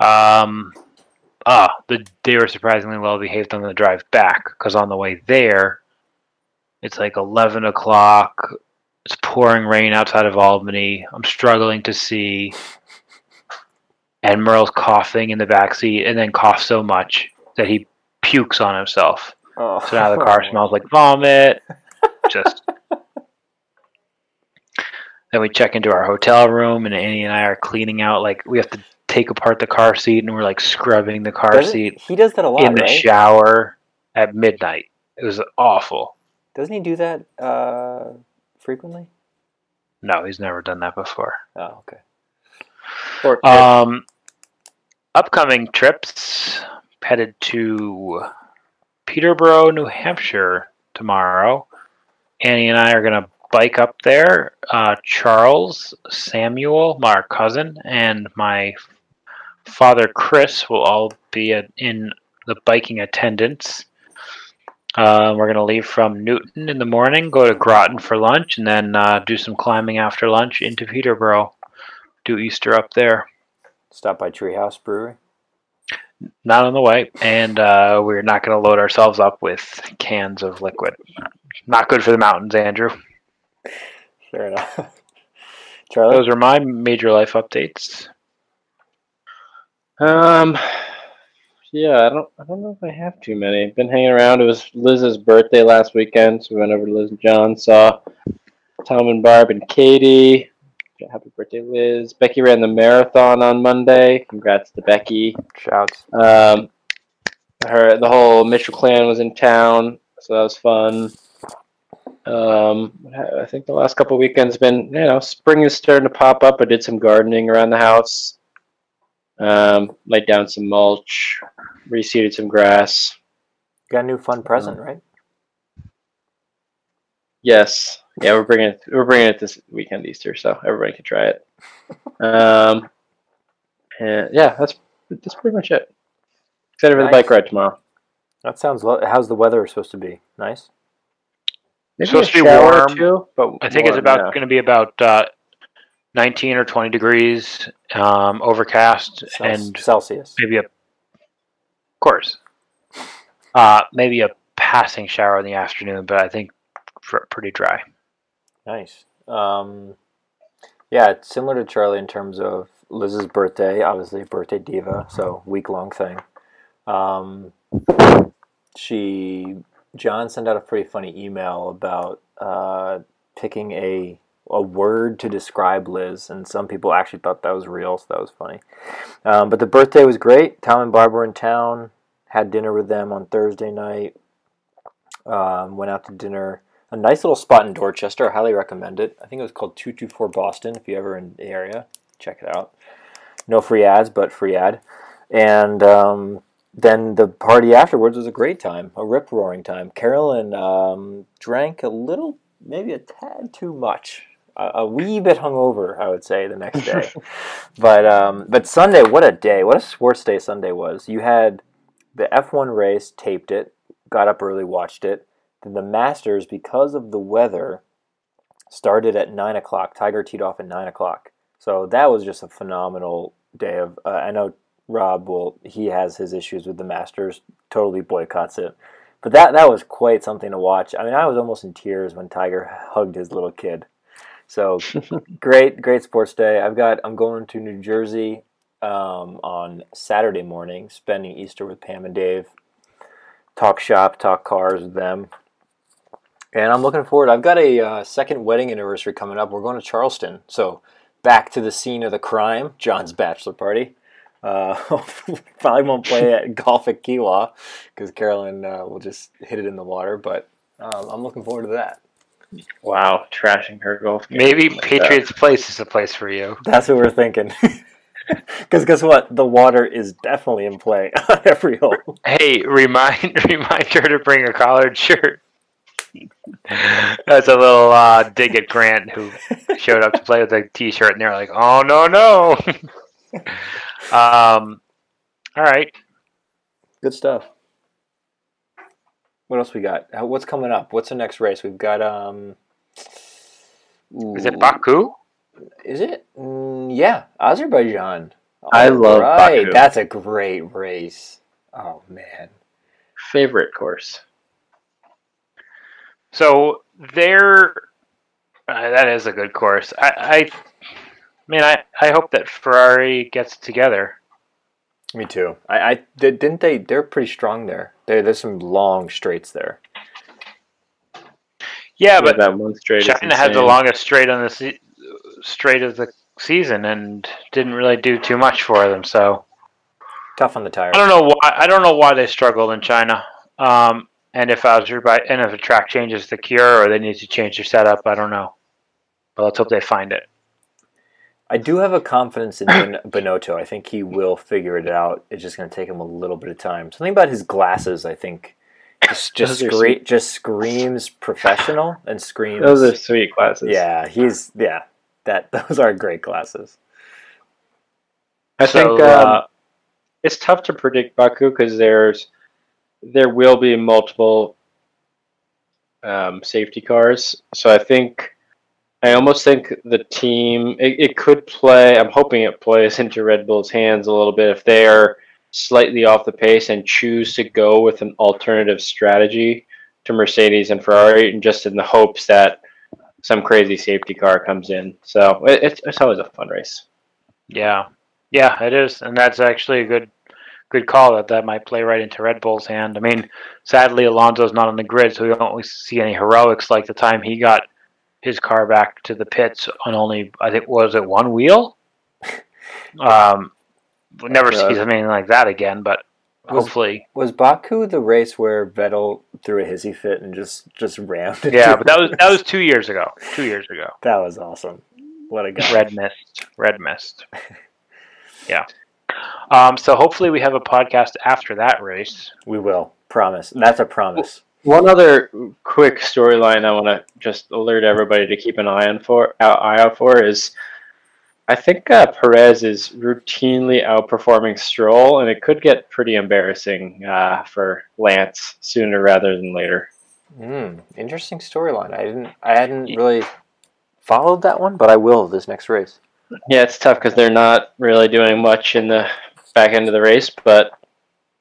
Um, ah, the they were surprisingly well behaved on the drive back because on the way there, it's like eleven o'clock. It's pouring rain outside of Albany. I'm struggling to see. And Merle's coughing in the back seat, and then coughs so much that he pukes on himself. Oh. So now the car smells like vomit. Just. Then we check into our hotel room, and Annie and I are cleaning out. Like we have to take apart the car seat, and we're like scrubbing the car Does it- seat He does that a lot, in the right? shower at midnight. It was awful. Doesn't he do that uh, frequently? No, he's never done that before. Oh, okay. Or, Um, upcoming trips headed to Peterborough, New Hampshire tomorrow. Annie and I are going to bike up there. Uh, Charles, Samuel, my cousin, and my father, Chris, will all be at, in the biking attendance. Uh, we're going to leave from Newton in the morning, go to Groton for lunch, and then uh, do some climbing after lunch into Peterborough. Do Easter up there. Stop by Treehouse Brewery. not on the way, and uh, we're not going to load ourselves up with cans of liquid. Not good for the mountains, Andrew. Fair enough. Charlie? Those are my major life updates. Um, yeah, I don't, I don't know if I have too many. Been hanging around. It was Liz's birthday last weekend, so we went over to Liz and John, saw Tom and Barb and Katie. Happy birthday, Liz. Becky ran the marathon on Monday. Congrats to Becky. Shouts. Um, her the whole Mitchell clan was in town, so that was fun. Um, I think the last couple weekends been you know spring is starting to pop up. I did some gardening around the house. Um, laid down some mulch, reseeded some grass. Got a new fun present, right? Yes, yeah, we're bringing it, we're bringing it this weekend Easter, so everybody can try it. Um, and yeah, that's that's pretty much it. Excited for the bike ride tomorrow. That sounds. Lo- How's the weather supposed to be? Nice. Maybe Supposed to be shower or warm. two, but I think it's about yeah. going to be about uh, 19 or 20 degrees, um, overcast, and Celsius. maybe a, of course, uh, maybe a passing shower in the afternoon, but I think pr- pretty dry. Nice. Um, yeah, it's similar to Charlie in terms of Liz's birthday. Obviously, birthday diva, so week long thing. Um, she John sent out a pretty funny email about uh, picking a a word to describe Liz, and some people actually thought that was real, so that was funny. Um, but the birthday was great. Tom and Barbara in town. Had dinner with them on Thursday night. Um, went out to dinner a nice little spot in Dorchester. I highly recommend it. I think it was called 224 Boston. If you ever in the area, check it out. No free ads, but free ad. And um, then the party afterwards was a great time, a rip roaring time. Carolyn um, drank a little, maybe a tad too much. A, a wee bit hungover, I would say, the next day. but um, but Sunday, what a day! What a sports day Sunday was. You had the F1 race, taped it, got up early, watched it. Then the Masters, because of the weather, started at nine o'clock. Tiger teed off at nine o'clock. So that was just a phenomenal day of. Uh, I know Rob will. He has his issues with the Masters. Totally boycotts it. But that that was quite something to watch. I mean, I was almost in tears when Tiger hugged his little kid. So great, great sports day. I've got. I'm going to New Jersey um, on Saturday morning, spending Easter with Pam and Dave. Talk shop, talk cars with them. And I'm looking forward. I've got a uh, second wedding anniversary coming up. We're going to Charleston. So back to the scene of the crime, John's bachelor party. Uh, probably won't play at golf at Kiawah because Carolyn uh, will just hit it in the water. But um, I'm looking forward to that. Wow, trashing her golf game. Maybe like that. Patriots Place is a place for you. That's what we're thinking. Because guess what? The water is definitely in play on every hole. Hey, remind remind her to bring a collared shirt. That's a little uh, dig at Grant who showed up to play with a t-shirt, and they're like, "Oh no, no." um, all right. Good stuff. What else we got? How- What's coming up? What's the next race? We've got um. Is it Baku? Is it? Mm, yeah, Azerbaijan. I love right, Baku. that's a great race. Oh man, Favorite course. So there, uh, that is a good course. I, I mean, I, I hope that Ferrari gets it together. Me too. I, I did, didn't they? They're pretty strong there. There, there's some long straights there. Yeah, Yeah, but that one straight. is China had the longest straight on the se- straight of the season and didn't really do too much for them. So Tough on the tires. I don't know why. I don't know why they struggled in China. Um, and if I was Azerbaijan and if the track changes the cure or they need to change their setup, I don't know. But let's hope they find it. I do have a confidence in ben- Binotto. I think he will figure it out. It's just going to take him a little bit of time. Something about his glasses, I think, just just scre- just screams professional and screams. Those are sweet glasses. yeah, he's yeah. That those are great glasses. I So, think uh, um, it's tough to predict Baku because there's there will be multiple um, safety cars. So I think I almost think the team it, it could play. I'm hoping it plays into Red Bull's hands a little bit if they are slightly off the pace and choose to go with an alternative strategy to Mercedes and Ferrari, and just in the hopes that some crazy safety car comes in. So it, it's, it's always a fun race. Yeah, yeah, it is, and that's actually a good good call. That that might play right into Red Bull's hand. I mean, sadly, Alonso's not on the grid, so we don't see any heroics like the time he got his car back to the pits on only I think was it one wheel. Um, we'll never Yeah. see something like that again, but Was- hopefully, Was Baku the race where Vettel threw a hissy fit and just just rammed? yeah. But that was that was two years ago. Two years ago. that was awesome. What a guy! Red mist. Red mist. Yeah. Um, so hopefully we have a podcast after that race. We will promise. That's a promise. One other quick storyline I want to just alert everybody to keep an eye on for out, eye out for is I think uh, Perez is routinely outperforming Stroll, and it could get pretty embarrassing uh, for Lance sooner rather than later. Hmm. interesting storyline. I didn't. I hadn't really followed that one, but I will this next race. Yeah, it's tough because they're not really doing much in the back end of the race, but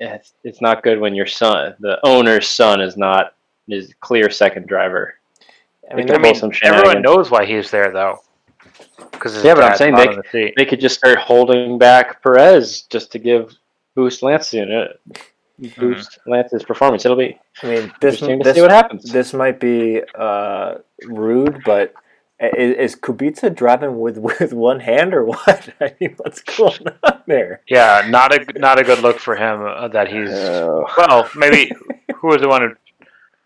it's, it's not good when your son, the owner's son, is not is clear second driver. I mean, I mean, some everyone knows why he's there, though. Because Yeah, but I'm saying they- They could just start holding back Perez just to give boost Lance uh, Boost Lance's performance. It'll be I mean, this interesting to this, see what happens. this might be uh, rude, but is, is Kubica driving with with one hand or what? I mean, what's going on there? yeah, not a not a good look for him uh, that he's. Oh. Well, maybe who was the one who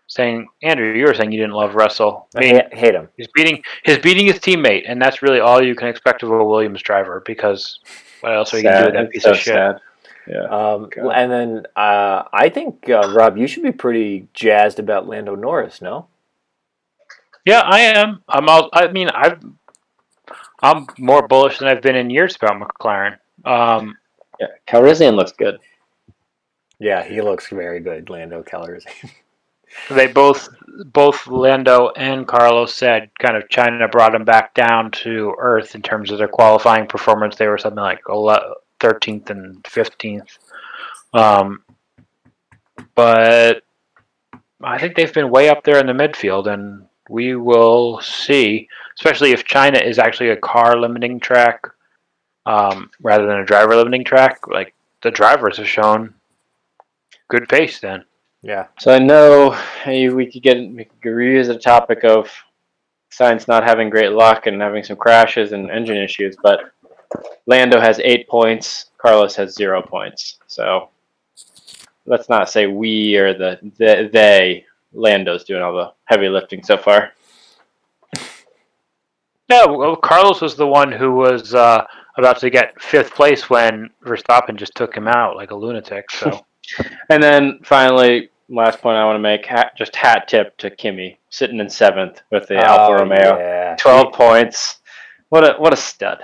saying Andrew? You were saying you didn't love Russell. I I mean, hate, hate him. he's beating he's beating his teammate, and that's really all you can expect of a Williams driver. Because what else are you gonna do with that piece So of shit? sad. Yeah. Um, and then uh, I think uh, Rob, you should be pretty jazzed about Lando Norris, no? Yeah, I am. I'm. All, I mean, I've. I'm more bullish than I've been in years about McLaren. Um, Yeah. Calrissian looks good. Yeah, he looks very good, Lando Calrissian. they both, both Lando and Carlos said, kind of China brought them back down to earth in terms of their qualifying performance. They were something like 13th and 15th. Um, but I think they've been way up there in the midfield, and we will see, especially if China is actually a car limiting track um, rather than a driver limiting track. Like the drivers have shown good pace then. yeah, So I know hey, we could get we could reuse the topic of Sainz not having great luck and having some crashes and engine issues, but Lando has eight points. Carlos has zero points. So let's not say we or the, the they. Lando's doing all the heavy lifting so far. Yeah, well, Carlos was the one who was uh, about to get fifth place when Verstappen just took him out like a lunatic. So And then finally, last point I want to make: hat, just hat tip to Kimi, sitting in seventh with the Alfa Oh, Romeo, Yeah. twelve points. What a what a stud!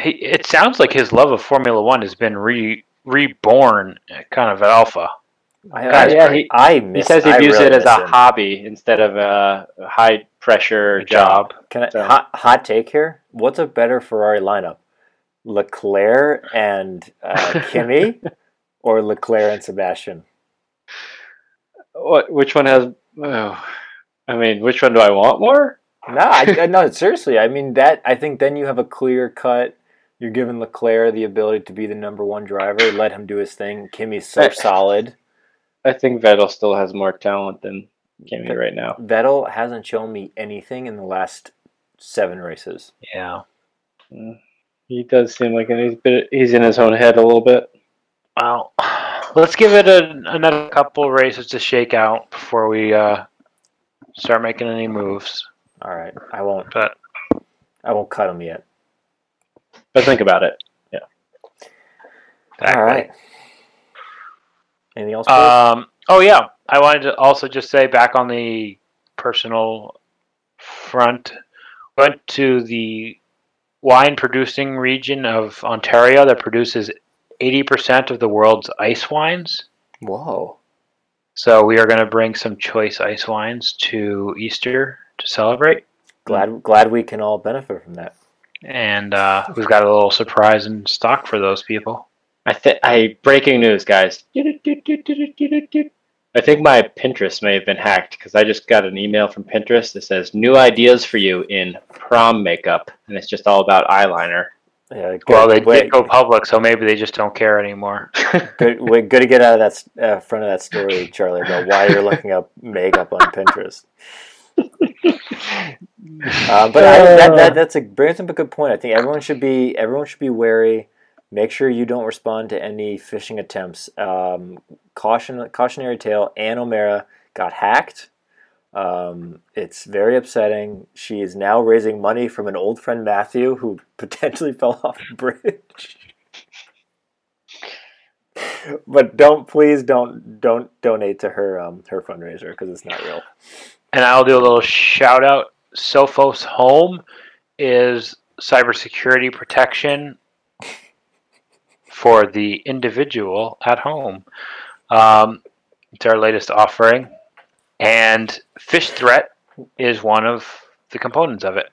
he, it sounds like his love of Formula One has been re, reborn, kind of at Alfa. I, Guys, yeah, he- I He says I use really it as a him. hobby instead of a high pressure job. Can I, So- hot, hot take here? What's a better Ferrari lineup? Leclerc and uh, Kimi, or Leclerc and Sebastian? What? Which one has? Oh, I mean, which one do I want more? No, I, I- no, seriously. I mean that. I think then you have a clear cut. You're giving Leclerc the ability to be the number one driver. Let him do his thing. Kimi's so solid. I think Vettel still has more talent than Kimi right now. Vettel hasn't shown me anything in the last seven races. Yeah. He does seem like he's bit, he's in his own head a little bit. Well, let's give it a, another couple races to shake out before we uh, start making any moves. All right, I won't. But I won't cut him yet. But think about it. Yeah. All right. Anything else? Um, oh yeah, I wanted to also just say back on the personal front, went to the wine producing region of Ontario that produces 80% of the world's ice wines. Whoa. So we are going to bring some choice ice wines to Easter to celebrate. Glad glad we can all benefit from that. And uh, we've got a little surprise in stock for those people. I think I breaking news, guys. I think my Pinterest may have been hacked because I just got an email from Pinterest that says new ideas for you in prom makeup, and it's just all about eyeliner. Yeah. Good, Well, they wait, did go public, so maybe they just don't care anymore. good, wait, good to get out of that uh, front of that story, Charlie, about why you're looking up makeup on Pinterest. Uh, but I, that, that that's a brings up a good point. I think everyone should be everyone should be wary. Make sure you don't respond to any phishing attempts. Um, caution cautionary tale: Ann O'Mara got hacked. Um, it's very upsetting. She is now raising money from an old friend Matthew who potentially fell off a bridge. but don't please don't don't donate to her um, her fundraiser because it's not real. And I'll do a little shout out. Sophos Home is cybersecurity protection for the individual at home. Um, it's our latest offering, and Phish Threat is one of the components of it.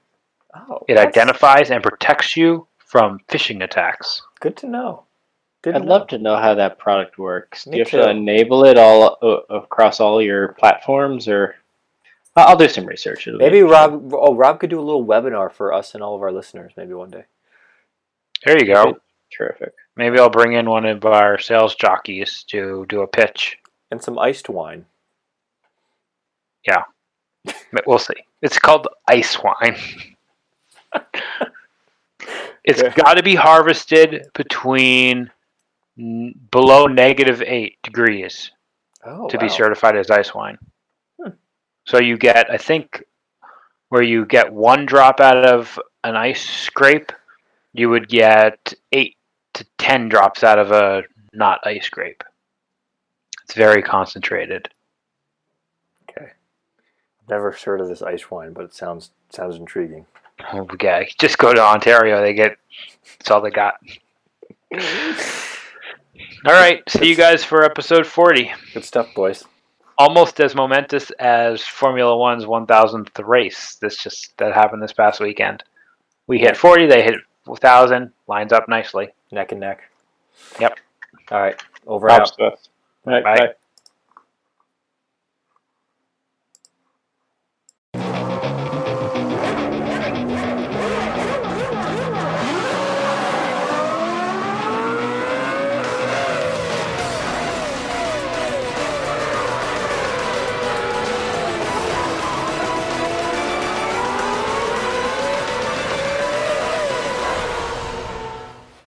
Oh, It that's identifies identifies and protects you from phishing attacks. Good to know. Didn't I'd know. love to know how that product works. Do you have too. to enable it all uh, across all your platforms, or I'll I'll do some research. It'll Maybe. Rob. Oh, Rob could do a little webinar for us and all of our listeners. Maybe one day. There you go. Terrific. Maybe I'll bring in one of our sales jockeys to do a pitch. And some iced wine. But We'll see. It's called ice wine. It's Okay. got to be harvested between n- below negative eight degrees Oh, to be certified as ice wine. Hmm. So you get, I think, where you get one drop out of an ice scrape, you would get eight to ten drops out of a not ice grape. It's very concentrated. Okay. Never heard of this ice wine, but it sounds sounds intriguing. Oh, yeah, just go to Ontario. They get that's all they got. All right, see you guys for episode forty. Good stuff, boys. Almost as momentous as Formula One's one thousandth race. This just that happened this past weekend. We hit forty. They hit thousand. Lines up nicely. Neck and neck. Yep. All right. Over and out. stuff. All right, Bye. bye.